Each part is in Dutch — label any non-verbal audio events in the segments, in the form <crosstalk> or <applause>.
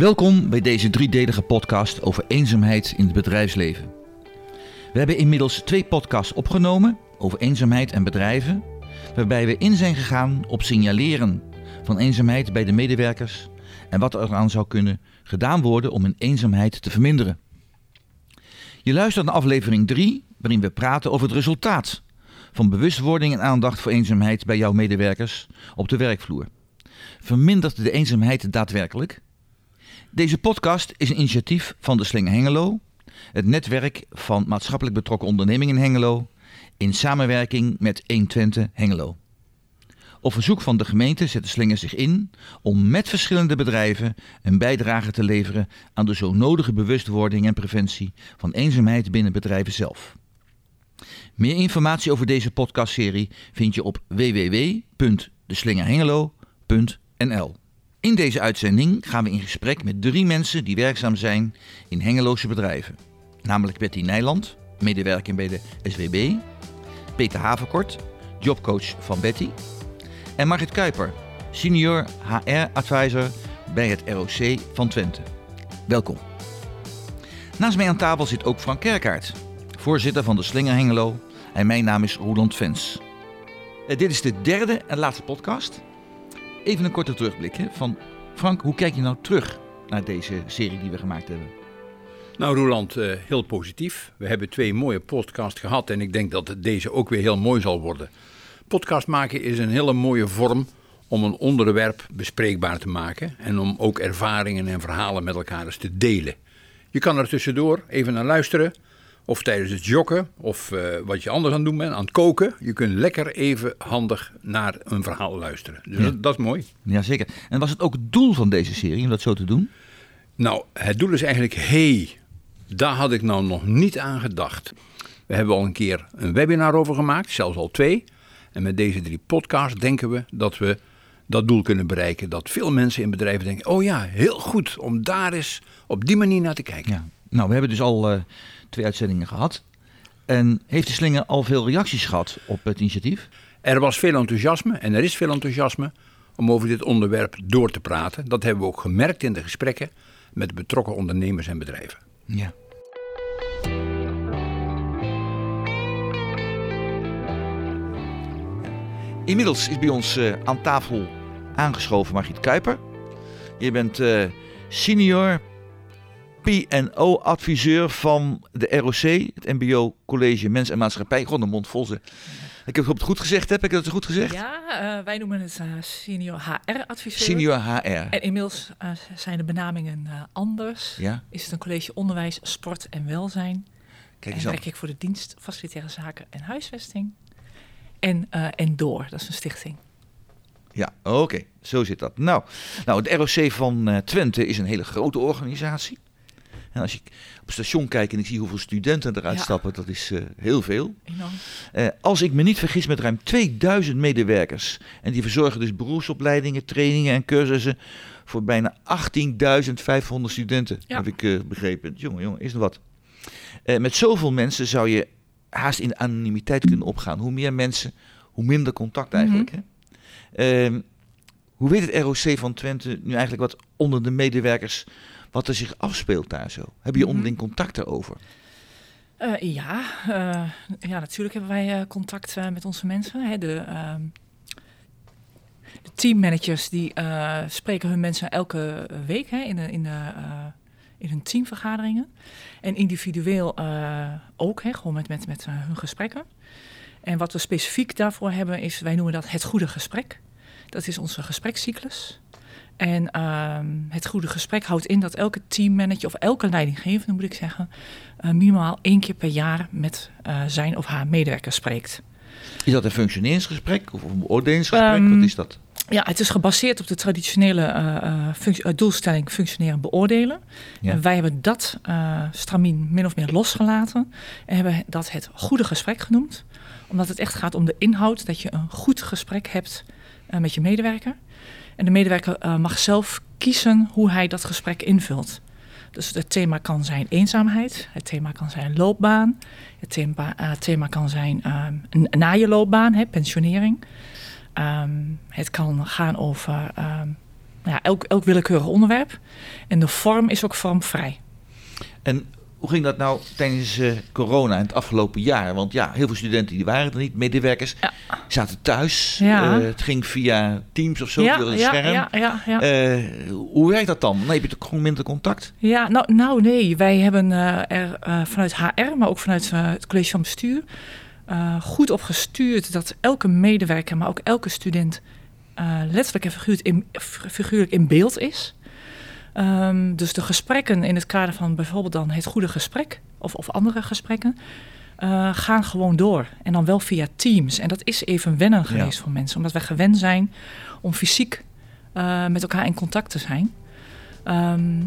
Welkom bij deze driedelige podcast over eenzaamheid in het bedrijfsleven. We hebben inmiddels twee podcasts opgenomen over eenzaamheid en bedrijven, waarbij we in zijn gegaan op signaleren van eenzaamheid bij de medewerkers en wat er aan zou kunnen gedaan worden om hun eenzaamheid te verminderen. Je luistert naar aflevering 3, waarin we praten over het resultaat van bewustwording en aandacht voor eenzaamheid bij jouw medewerkers op de werkvloer. Vermindert de eenzaamheid daadwerkelijk? Deze podcast is een initiatief van de Slinger Hengelo, het netwerk van maatschappelijk betrokken ondernemingen in Hengelo, in samenwerking met 120 Hengelo. Op verzoek van de gemeente zet de Slinger zich in om met verschillende bedrijven een bijdrage te leveren aan de zo nodige bewustwording en preventie van eenzaamheid binnen bedrijven zelf. Meer informatie over deze podcastserie vind je op www.deslingerhengelo.nl. In deze uitzending gaan we in gesprek met drie mensen die werkzaam zijn in Hengeloze bedrijven. Namelijk Betty Nijland, medewerker bij de SWB, Peter Havenkort, jobcoach van Betty en Margit Kuiper, senior HR-advisor bij het ROC van Twente. Welkom. Naast mij aan tafel zit ook Frank Kerkaert, voorzitter van de Slinger Hengelo en mijn naam is Roland Vens. Eh, dit is de derde en laatste podcast. Even een korte terugblik hè, van Frank, hoe kijk je nou terug naar deze serie die we gemaakt hebben? Nou, Roland, eh, heel positief. We hebben twee mooie podcasts gehad en ik denk dat deze ook weer heel mooi zal worden. Podcast maken is een hele mooie vorm om een onderwerp bespreekbaar te maken en om ook ervaringen en verhalen met elkaar eens te delen. Je kan er tussendoor even naar luisteren, of tijdens het joggen, of uh, wat je anders aan het doen bent, aan het koken. Je kunt lekker even handig naar een verhaal luisteren. Dus Ja. dat, dat is mooi. Jazeker. En was het ook het doel van deze serie om dat zo te doen? Nou, het doel is eigenlijk, hé, hey, daar had ik nou nog niet aan gedacht. We hebben al een keer een webinar over gemaakt, zelfs al twee. En met deze drie podcasts denken we dat we dat doel kunnen bereiken. Dat veel mensen in bedrijven denken, oh ja, heel goed om daar eens op die manier naar te kijken. Ja. Nou, we hebben dus al eh, twee uitzendingen gehad. En heeft de Slinger al veel reacties gehad op het initiatief? Er was veel enthousiasme en er is veel enthousiasme om over dit onderwerp door te praten. Dat hebben we ook gemerkt in de gesprekken met betrokken ondernemers en bedrijven. Ja. Inmiddels is bij ons eh, aan tafel aangeschoven Margriet Kuiper. Je bent eh, senior P&O-adviseur van de ROC, het MBO College Mens en Maatschappij. Gewoon de mond vol ze. Ik heb het goed gezegd, heb ik dat goed gezegd? Ja, eh, wij noemen het eh, senior HR-adviseur. Senior HR. En inmiddels eh, zijn de benamingen anders. Ja, Is het een college onderwijs, sport en welzijn. kijk En eens aan. werk ik voor de dienst facilitaire zaken en huisvesting. En, en door, dat is een stichting. Ja, oké, zo zit dat. Nou, nou, het ROC van Twente is een hele grote organisatie. En als ik op het station kijk en ik zie hoeveel studenten eruit Ja. stappen, dat is eh, heel veel. Eh, als ik me niet vergis, met ruim 2000 medewerkers. En die verzorgen dus beroepsopleidingen, trainingen en cursussen voor bijna 18.500 studenten, Ja. heb ik eh, begrepen. Jongen, jongen, is er wat. Met zoveel mensen zou je haast in de anonimiteit kunnen opgaan. Hoe meer mensen, hoe minder contact eigenlijk. hè? Ehm, hoe weet het ROC van Twente nu eigenlijk wat onder de medewerkers, wat er zich afspeelt daar zo? Heb je Mhm. onderling contact daarover? Eh, ja, eh, ja, natuurlijk hebben wij eh, contact met onze mensen. Hè. De, ehm, de teammanagers die spreken hun mensen elke week hè, in, de, in, de, in hun teamvergaderingen. En individueel ook, hè, gewoon met, met, met hun gesprekken. En wat we specifiek daarvoor hebben is, wij noemen dat het goede gesprek. Dat is onze gesprekscyclus. En ehm, het goede gesprek houdt in dat elke teammanager of elke leidinggevende, moet ik zeggen, eh, minimaal één keer per jaar met eh, zijn of haar medewerker spreekt. Is dat een functioneringsgesprek of een beoordelingsgesprek? Ehm, wat is dat? Ja, het is gebaseerd op de traditionele eh, doelstelling functioneren beoordelen. Ja. En wij hebben dat stramien min of meer losgelaten en hebben dat het goede gesprek genoemd. Omdat het echt gaat om de inhoud, dat je een goed gesprek hebt met je medewerker. En de medewerker uh, mag zelf kiezen hoe hij dat gesprek invult. Dus het thema kan zijn eenzaamheid, het thema kan zijn loopbaan, het thema, thema kan zijn um, na je loopbaan, hè, pensionering. Um, het kan gaan over um, nou ja, elk, elk willekeurig onderwerp. En de vorm is ook vormvrij. En hoe ging dat nou tijdens uh, corona in het afgelopen jaar? Want ja, heel veel studenten die waren er niet, medewerkers Ja. zaten thuis. Ja. Eh, het ging via Teams of zo, ja, via een ja, scherm. Eh, hoe werkt dat dan? Dan heb je toch gewoon minder contact? Ja, nou, nou nee, wij hebben eh, er eh, vanuit HR, maar ook vanuit eh, het college van bestuur, eh, goed op gestuurd dat elke medewerker, maar ook elke student eh, letterlijk en figuurlijk in, figuurlijk in beeld is. Ehm, dus de gesprekken in het kader van bijvoorbeeld dan het goede gesprek of, of andere gesprekken eh, gaan gewoon door. En dan wel via Teams. En dat is even wennen geweest voor mensen, omdat wij gewend zijn om fysiek eh, met elkaar in contact te zijn. Ehm,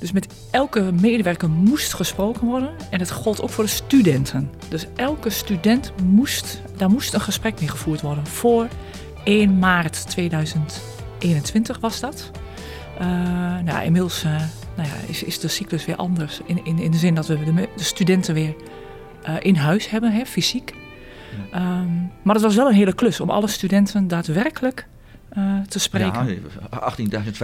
dus met elke medewerker moest gesproken worden. En het gold ook voor de studenten. Dus elke student moest, daar moest een gesprek mee gevoerd worden. Voor 1 maart 2021 was dat. Uh, nou, inmiddels uh, nou ja, is, is de cyclus weer anders. In, in, in de zin dat we de, de studenten weer uh, in huis hebben, hè, fysiek. Ja. Um, maar het was wel een hele klus om alle studenten daadwerkelijk uh, te spreken. Ja,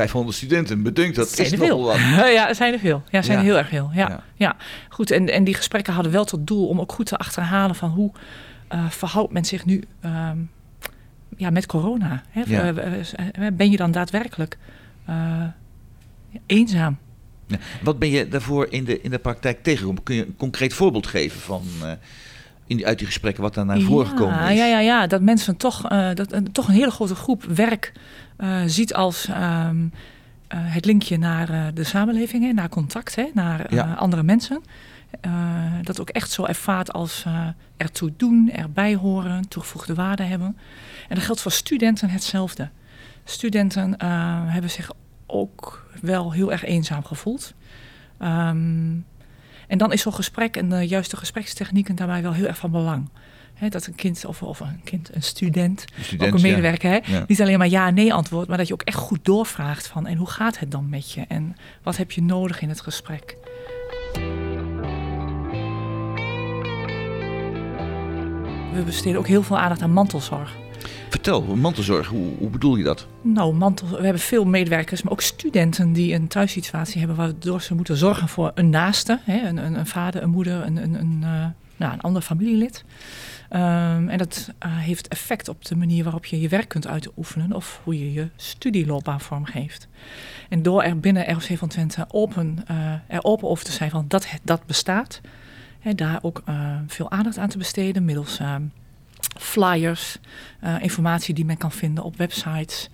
18.500 studenten, bedenkt dat zijn is er veel. wat. <laughs> ja, er zijn er veel. Ja, zijn Ja. er heel erg veel. Ja, Ja. ja. goed. En, en die gesprekken hadden wel tot doel om ook goed te achterhalen van hoe uh, verhoudt men zich nu um, ja, met corona. Hè? Ben je dan daadwerkelijk uh, eenzaam? Ja. Wat ben je daarvoor in de, in de praktijk tegengekomen? Kun je een concreet voorbeeld geven van uh, in die, uit die gesprekken wat daar naar voren gekomen is? Ja, ja, ja, dat mensen toch, uh, dat, uh, toch een hele grote groep werk ziet als um, het linkje naar de samenleving, hè, naar contact, hè, naar Ja. andere mensen. dat ook echt zo ervaart als ertoe doen, erbij horen, toegevoegde waarde hebben. En dat geldt voor studenten hetzelfde. Studenten hebben zich ook wel heel erg eenzaam gevoeld. Um, en dan is zo'n gesprek en de juiste gesprekstechnieken daarbij wel heel erg van belang. He, dat een kind of, of een kind, een student, Een student, ook een ja. medewerker, Ja. niet alleen maar ja nee antwoord, maar dat je ook echt goed doorvraagt van en hoe gaat het dan met je en wat heb je nodig in het gesprek. We besteden ook heel veel aandacht aan mantelzorg. Vertel, mantelzorg, hoe, hoe bedoel je dat? Nou, mantel, we hebben veel medewerkers, maar ook studenten die een thuissituatie hebben waardoor ze moeten zorgen voor een naaste, hè, een, een, een vader, een moeder, een, een, een, uh, nou, een ander familielid. Um, en dat uh, heeft effect op de manier waarop je je werk kunt uitoefenen of hoe je je studieloopbaan vormgeeft. En door er binnen ROC van Twente open, uh, er open over te zijn van dat dat bestaat, hè, daar ook veel aandacht aan te besteden middels flyers, uh, informatie die men kan vinden op websites,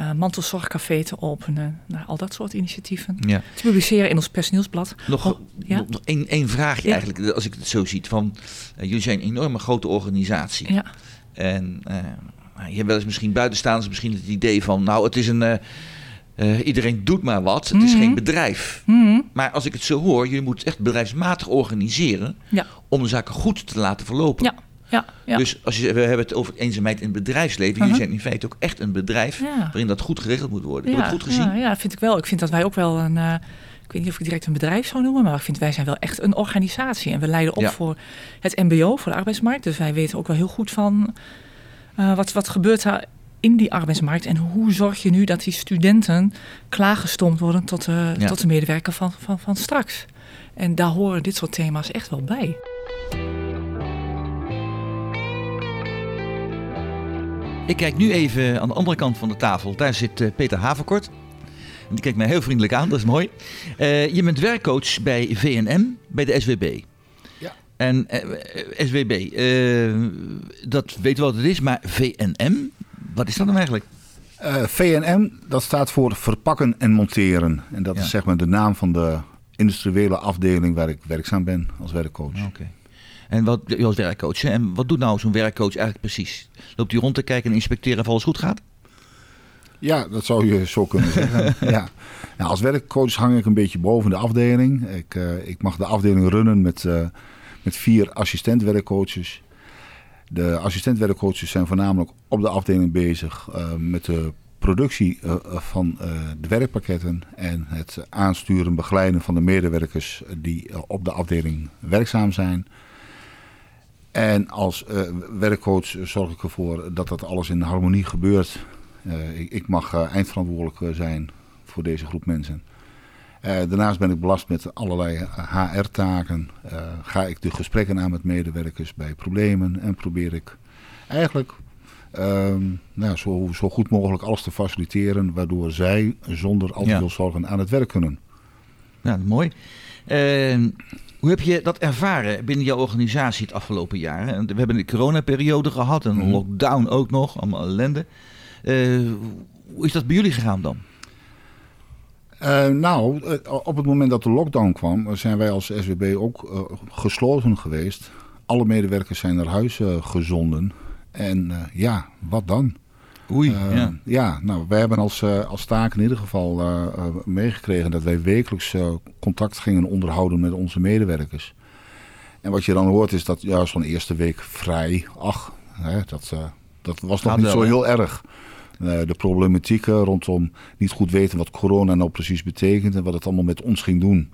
uh, mantelzorgcafé te openen, nou, al dat soort initiatieven. Ja. Te publiceren in ons personeelsblad. Nog, Oh, ja? nog, één, één vraagje Ja. eigenlijk, als ik het zo zie. Van, uh, jullie zijn een enorme grote organisatie. Ja, En uh, je hebt wel eens misschien buitenstaanders misschien het idee van... nou, het is een... iedereen doet maar wat, het is Mhm. geen bedrijf. Mhm. Maar als ik het zo hoor, jullie moeten echt bedrijfsmatig organiseren... om de zaken goed te laten verlopen. ja, ja. ja. Dus als je, we hebben het over eenzaamheid in het bedrijfsleven. Jullie zijn in feite ook echt een bedrijf Ja. waarin dat goed geregeld moet worden. Ja, het goed gezien? Ja, ja, vind ik wel. Ik vind dat wij ook wel een. eh, ik weet niet of ik direct een bedrijf zou noemen, maar ik vind wij zijn wel echt een organisatie. En we leiden op voor het MBO, voor de arbeidsmarkt. Dus wij weten ook wel heel goed van eh, wat, wat gebeurt daar in die arbeidsmarkt. En hoe zorg je nu dat die studenten klaargestoomd worden tot tot de medewerker van, van, van straks. En daar horen dit soort thema's echt wel bij. Ik kijk nu even aan de andere kant van de tafel. Daar zit eh, Peter Haverkort. Die kijkt mij heel vriendelijk aan, dat is mooi. Eh, je bent werkcoach bij VNM, bij de SWB. Ja. En eh, SWB, dat weet wel wat het is, maar VNM, wat is dat nou eigenlijk? VNM, dat staat voor verpakken en monteren. En dat Ja. is zeg maar de naam van de industriële afdeling waar ik werkzaam ben als werkcoach. Oké. En wat, je als werkcoach, hè? en wat doet nou zo'n werkcoach eigenlijk precies? Loopt hij rond te kijken en inspecteren of alles goed gaat? Ja, dat zou je zo kunnen zeggen. <laughs> ja. Nou, als werkcoach hang ik een beetje boven de afdeling. Ik, eh, ik mag de afdeling runnen met, eh, met vier assistentwerkcoaches. De assistentwerkcoaches zijn voornamelijk op de afdeling bezig eh, met de productie van de werkpakketten en het aansturen, begeleiden van de medewerkers die op de afdeling werkzaam zijn. En als eh, werkcoach zorg ik ervoor dat dat alles in harmonie gebeurt Eh, ik, ik, mag uh, eindverantwoordelijk zijn voor deze groep mensen. daarnaast ben ik belast met allerlei HR-taken. ga ik de gesprekken aan met medewerkers bij problemen en probeer ik eigenlijk ehm, nou, zo, zo, goed mogelijk alles te faciliteren, waardoor zij zonder al te veel zorgen aan het werk kunnen. Ja, mooi. Ehm, hoe heb je dat ervaren binnen jouw organisatie het afgelopen jaar? We hebben een coronaperiode gehad, een mhm. lockdown ook nog, allemaal ellende. Uh, hoe is dat bij jullie gegaan dan? Uh, nou, eh, op het moment dat de lockdown kwam, zijn wij als SWB ook uh, gesloten geweest. Alle medewerkers zijn naar huis gezonden. En ja, wat dan? Oei, ja. ja. nou, wij hebben als, als taak in ieder geval meegekregen dat wij wekelijks contact gingen onderhouden met onze medewerkers. En wat je dan hoort is dat ja, zo'n eerste week vrij, ach, hè, dat, dat was nog niet zo heel erg. Eh, de problematieken rondom niet goed weten wat corona nou precies betekent en wat het allemaal met ons ging doen,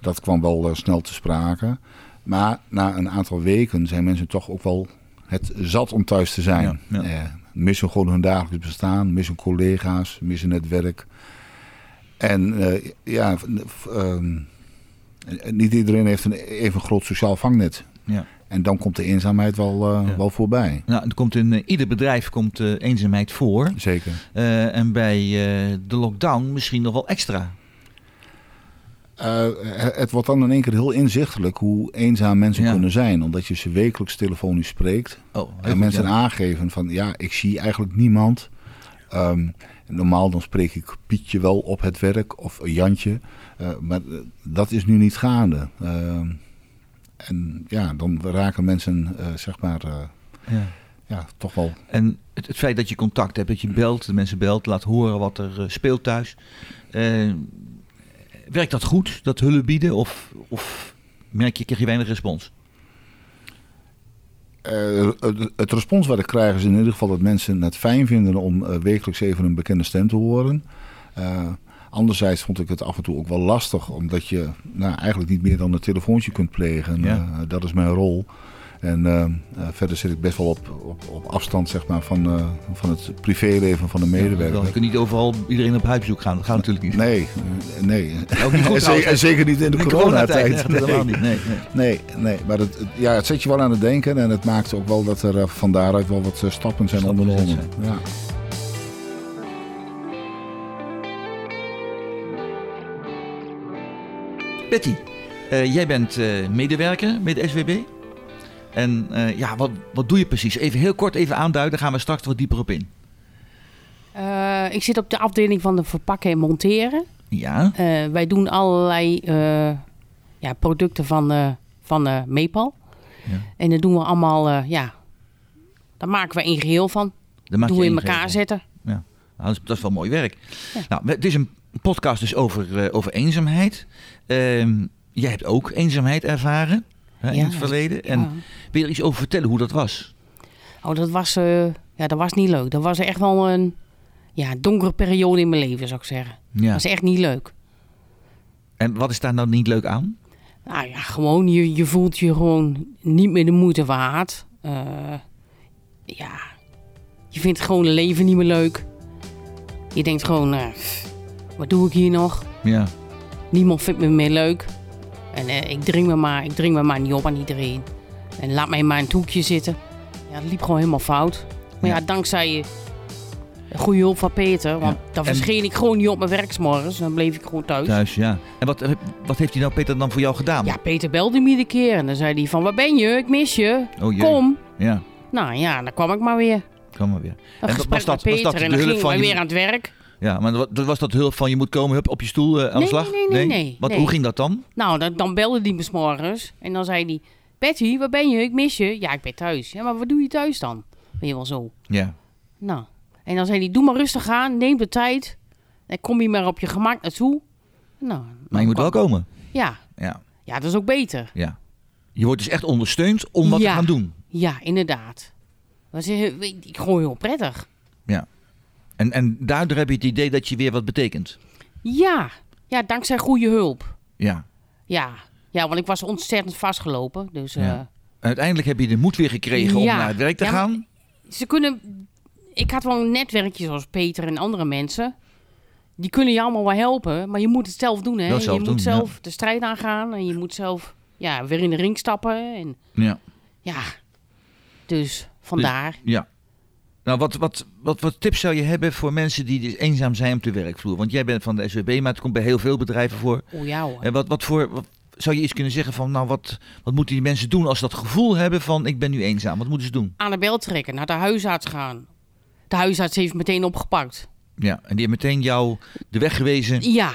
dat kwam wel uh, snel te sprake. Maar na een aantal weken zijn mensen toch ook wel het zat om thuis te zijn. Ja, ja. Missen gewoon hun dagelijks bestaan, missen collega's, missen het werk. En ja, ehm, niet iedereen heeft een even groot sociaal vangnet. Ja. En dan komt de eenzaamheid wel, uh, wel voorbij. Nou, er komt in uh, ieder bedrijf komt eenzaamheid voor. Zeker. en bij de lockdown misschien nog wel extra. Het wordt dan in één keer heel inzichtelijk hoe eenzaam mensen kunnen zijn. Omdat je ze wekelijks telefonisch spreekt. Oh, en mensen aangeven van ja, ik zie eigenlijk niemand. Um, normaal dan spreek ik Pietje wel op het werk of Jantje. maar dat is nu niet gaande. Uh, en ja, dan raken mensen, uh, zeg maar, ja. ja. toch wel. En het, het, feit dat je contact hebt, dat je belt, de mensen belt, laat horen wat er speelt thuis. Werkt dat goed, dat hulp bieden? Of, of merk je, krijg je weinig respons? het, het, respons wat ik krijg is in ieder geval dat mensen het fijn vinden om wekelijks even een bekende stem te horen. Anderzijds vond ik het af en toe ook wel lastig, omdat je nou, eigenlijk niet meer dan een telefoontje kunt plegen. Ja. Dat is mijn rol. En uh, verder zit ik best wel op, op, op afstand zeg maar, van, uh, van het privéleven van de medewerker. Ja, je kunt niet overal iedereen op huisbezoek gaan. Dat gaat natuurlijk niet. Nee, nee. Ook niet goed, zeker, zeker, niet in de, de coronatijd. Corona nee. niet. Nee, nee. nee, nee. Maar het, ja, het zet je wel aan het denken. En het maakt ook wel dat er van daaruit wel wat stappen zijn stappen ondernomen. Ja. Betty, jij bent medewerker bij de SWB. En uh, ja, wat, wat doe je precies? Even heel kort even aanduiden, gaan we straks wat dieper op in. ik zit op de afdeling van de verpakken en monteren. Ja. wij doen allerlei ja, producten van, van Meepal. Ja. En dat doen we allemaal, ja, daar maken we een geheel van. Dat doen we in elkaar zetten. Ja, nou, dat, is, dat, is, wel mooi werk. Ja. Nou, het is een podcast dus over, over eenzaamheid. Ehm, jij hebt ook eenzaamheid ervaren hè, in het verleden. En wil je er iets over vertellen hoe dat was? Oh, dat was, uh, ja, dat was niet leuk. Dat was echt wel een ja, donkere periode in mijn leven, zou ik zeggen. Ja. Dat was echt niet leuk. En wat is daar nou niet leuk aan? Nou ja, gewoon, je, je voelt je gewoon niet meer de moeite waard. Uh, ja, je vindt gewoon het leven niet meer leuk. Je denkt gewoon, uh, wat doe ik hier nog? Ja. Niemand vindt me meer leuk. En uh, ik, dring me maar, ik dring me maar niet op aan iedereen. En laat mij maar in het hoekje zitten. Ja, dat liep gewoon helemaal fout. Maar ja, dankzij goede hulp van Peter. Want dan verscheen ik gewoon niet op mijn werksmorgens. Dan bleef ik gewoon thuis. Thuis, ja. En wat, wat heeft hij nou Peter dan voor jou gedaan? Ja, Peter belde me iedere keer. En dan zei hij van, waar ben je? Ik mis je. Oh, Kom. Ja. Nou ja, dan kwam ik maar weer. Kom maar weer. Een en was dat, Peter, was dat en dan ging ik weer aan het werk. Ja, maar dat was dat hulp van je moet komen hup, op je stoel uh, aan de slag? Nee, nee, nee. Wat, Hoe ging dat dan? Nou, dan, dan belde hij me s morgens en dan zei hij... Betty, waar ben je? Ik mis je. Ja, ik ben thuis. Ja, maar wat doe je thuis dan? Ben je wel zo? Ja. Nou, en dan zei hij, doe maar rustig aan, neem de tijd. Dan kom je maar op je gemak naartoe. Nou, maar je moet wel komen. Ja. ja. Ja, dat is ook beter. Ja. Je wordt dus echt ondersteund om wat te gaan doen. Ja, inderdaad. Dat is gewoon heel prettig. Ja. En, en daardoor heb je het idee dat je weer wat betekent. Ja, ja dankzij goede hulp. Ja. Ja, ja want ik was ontzettend vastgelopen. Dus, ja. uh... Uiteindelijk heb je de moed weer gekregen om naar het werk te gaan. Ze kunnen ik had wel een netwerkje zoals Peter en andere mensen. Die kunnen je allemaal wel helpen, maar je moet het zelf doen. Hè? Zelf je doen, moet zelf de strijd aangaan en je moet zelf ja, weer in de ring stappen. En Ja. ja, dus vandaar. Ja. Nou, wat, wat, wat, wat tips zou je hebben voor mensen die dus eenzaam zijn op de werkvloer? Want jij bent van de SWB, maar het komt bij heel veel bedrijven voor. Oh ja hoor. En wat, wat voor, wat, zou je iets kunnen zeggen van, nou, wat, wat moeten die mensen doen als ze dat gevoel hebben van, ik ben nu eenzaam? Wat moeten ze doen? Aan de bel trekken, naar de huisarts gaan. De huisarts heeft meteen opgepakt. Ja, en die heeft meteen jou de weg gewezen. Ja,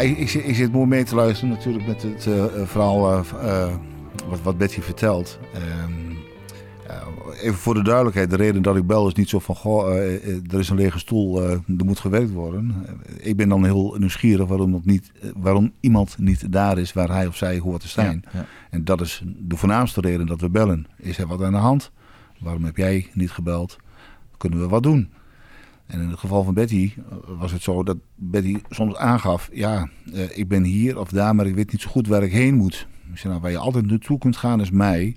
Ik, ik, zit- ik zit mooi mee te luisteren natuurlijk met het eh, eh, verhaal eh, eh, wat, wat Betty vertelt. Ehm, eh, even voor de duidelijkheid, de reden dat ik bel is niet zo van... Goh, eh, eh, er is een lege stoel, er moet gewerkt worden. Ik ben dan heel nieuwsgierig waarom, dat niet, waarom iemand niet daar is waar hij of zij hoort te zijn. Ja, ja. En dat is de voornaamste reden dat we bellen. Is er wat aan de hand? Waarom heb jij niet gebeld? Kunnen we wat doen? En in het geval van Betty was het zo dat Betty soms aangaf... ja, ik ben hier of daar, maar ik weet niet zo goed waar ik heen moet. Nou, waar je altijd naartoe kunt gaan is mij.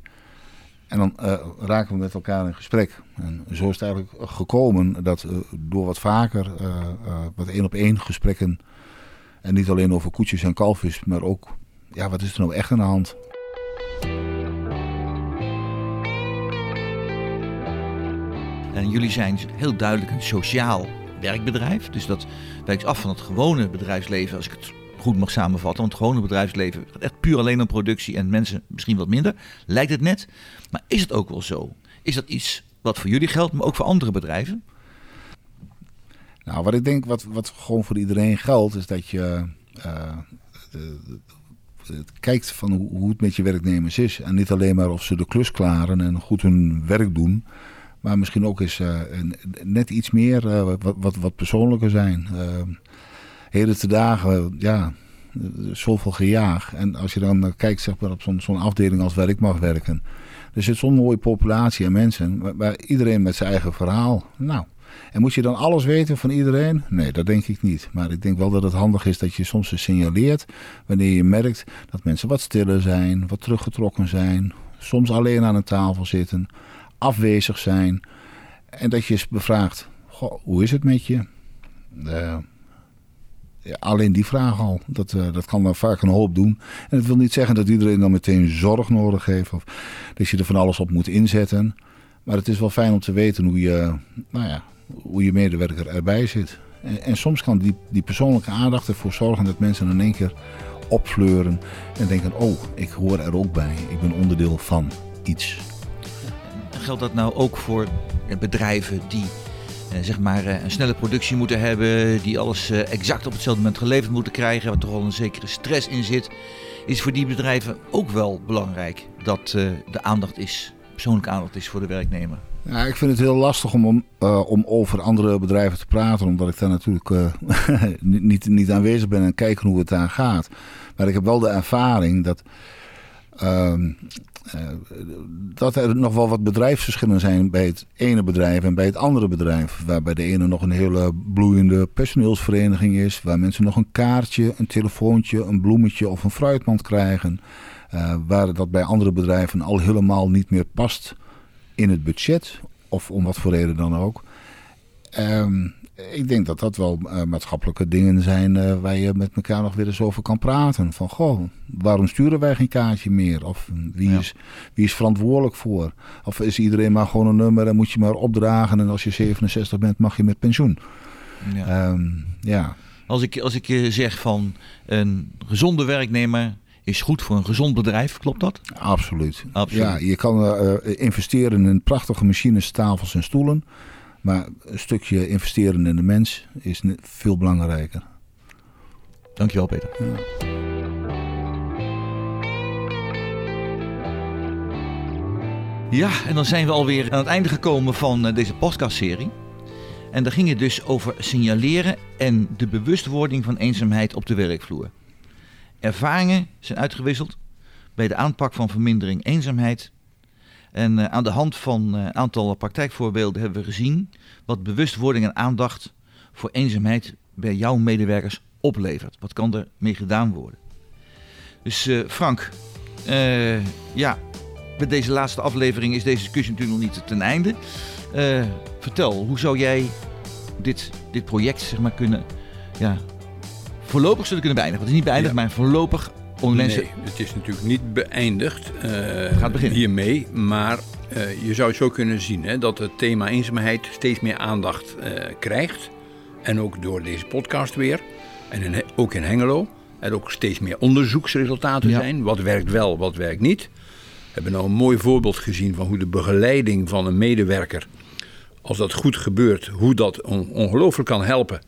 En dan eh, raken we met elkaar in gesprek. En zo is het eigenlijk gekomen dat eh, door wat vaker eh, wat één-op-één gesprekken... en niet alleen over koetjes en kalfjes, maar ook... ja, wat is er nou echt aan de hand? En jullie zijn heel duidelijk een sociaal werkbedrijf. Dus dat wijkt af van het gewone bedrijfsleven, als ik het goed mag samenvatten. Want het gewone bedrijfsleven gaat echt puur alleen om productie en mensen misschien wat minder. Lijkt het net. Maar is het ook wel zo? Is dat iets wat voor jullie geldt, maar ook voor andere bedrijven? Nou, wat ik denk, wat, wat gewoon voor iedereen geldt, is dat je eh, het kijkt van hoe, het met je werknemers is. En niet alleen maar of ze de klus klaren en goed hun werk doen. Maar misschien ook eens een- net iets meer eh, wat, wat, wat persoonlijker zijn. Uh, heden te dagen, ja, zoveel gejaag. En als je dan eh, kijkt zeg maar, op zo'n afdeling als waar ik mag werken. Er zit zo'n mooie populatie aan mensen. Waar, iedereen met zijn eigen verhaal. Nou, en moet je dan alles weten van iedereen? Nee, dat denk ik niet. Maar ik denk wel dat het handig is dat je soms eens signaleert. Wanneer je merkt dat mensen wat stiller zijn, wat teruggetrokken zijn. Soms alleen aan een tafel zitten, afwezig zijn. En dat je eens bevraagt: Goh, hoe is het met je? Ja, alleen die vraag al, dat, eh, dat kan dan vaak een hoop doen. En dat wil niet zeggen dat iedereen dan meteen zorg nodig heeft. Of dat je er van alles op moet inzetten. Maar het is wel fijn om te weten hoe je, nou ja, hoe je medewerker erbij zit. En, en soms kan die, die persoonlijke aandacht ervoor zorgen dat mensen in één keer opfleuren. En denken, oh, ik hoor er ook bij. Ik ben onderdeel van iets. Geldt dat nou ook voor bedrijven die zeg maar eh, een snelle productie moeten hebben, die alles eh, exact op hetzelfde moment geleverd moeten krijgen, waar toch wel een zekere stress in zit? Is voor die bedrijven ook wel belangrijk dat eh, de aandacht is, persoonlijke aandacht is voor de werknemer? Ja, ik vind het heel lastig om, om, over andere bedrijven te praten, omdat ik daar natuurlijk <laughs> niet, niet, aanwezig ben en kijken hoe het daar gaat. Maar ik heb wel de ervaring dat, uh, dat er nog wel wat bedrijfsverschillen zijn bij het ene bedrijf en bij het andere bedrijf. Waarbij de ene nog een hele bloeiende personeelsvereniging is, waar mensen nog een kaartje, een telefoontje, een bloemetje of een fruitmand krijgen. Uh, waar dat bij andere bedrijven al helemaal niet meer past in het budget, of om wat voor reden dan ook. Um, ik denk dat dat wel uh, maatschappelijke dingen zijn uh, waar je met elkaar nog weer eens over kan praten. Van goh, waarom sturen wij geen kaartje meer? Of wie, ja. is, wie is verantwoordelijk voor? Of is iedereen maar gewoon een nummer en moet je maar opdragen en als je 67 bent mag je met pensioen? Ja. Um, ja. Als ik, als ik je zeg van een gezonde werknemer is goed voor een gezond bedrijf, klopt dat? Absoluut. Absoluut. Ja, je kan uh, investeren in prachtige machines, tafels en stoelen. Maar een stukje investeren in de mens is veel belangrijker. Dankjewel, Peter. Ja. Ja, en dan zijn we alweer aan het einde gekomen van deze podcastserie. En daar ging het dus over signaleren en de bewustwording van eenzaamheid op de werkvloer. Ervaringen zijn uitgewisseld bij de aanpak van vermindering eenzaamheid. En uh, aan de hand van een uh, aantal praktijkvoorbeelden hebben we gezien wat bewustwording en aandacht voor eenzaamheid bij jouw medewerkers oplevert. Wat kan er mee gedaan worden? Dus uh, Frank, ja, met deze laatste aflevering is deze discussie natuurlijk nog niet ten einde. Uh, vertel, hoe zou jij dit, dit project zeg maar kunnen, ja, voorlopig zullen kunnen beëindigen? Want het is niet beëindigd, ja. maar voorlopig om mensen... Nee, het is natuurlijk niet beëindigd uh, Gaat beginnen. hiermee, maar uh, je zou het zo kunnen zien hè, dat het thema eenzaamheid steeds meer aandacht krijgt. En ook door deze podcast weer. En in, ook in Hengelo. Er ook steeds meer onderzoeksresultaten ja. zijn. Wat werkt wel, wat werkt niet. We hebben nou een mooi voorbeeld gezien van hoe de begeleiding van een medewerker, als dat goed gebeurt, hoe dat on ongelooflijk kan helpen.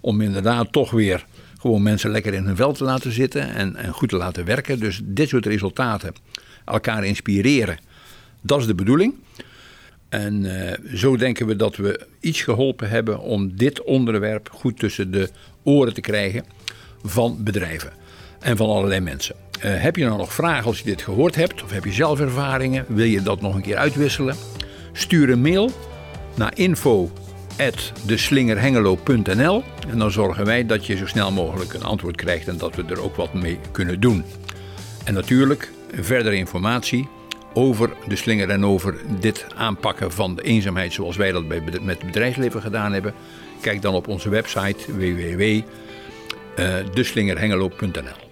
Om inderdaad toch weer gewoon mensen lekker in hun vel te laten zitten en, en goed te laten werken. Dus dit soort resultaten, elkaar inspireren, dat is de bedoeling. En uh, zo denken we dat we iets geholpen hebben om dit onderwerp goed tussen de oren te krijgen van bedrijven en van allerlei mensen. Uh, heb je nou nog vragen als je dit gehoord hebt, of heb je zelf ervaringen, wil je dat nog een keer uitwisselen? Stuur een mail naar info@deslingerhengelo.nl en dan zorgen wij dat je zo snel mogelijk een antwoord krijgt en dat we er ook wat mee kunnen doen. En natuurlijk, verdere informatie over de slinger en over dit aanpakken van de eenzaamheid zoals wij dat met het bedrijfsleven gedaan hebben. Kijk dan op onze website www.deslingerhengelo.nl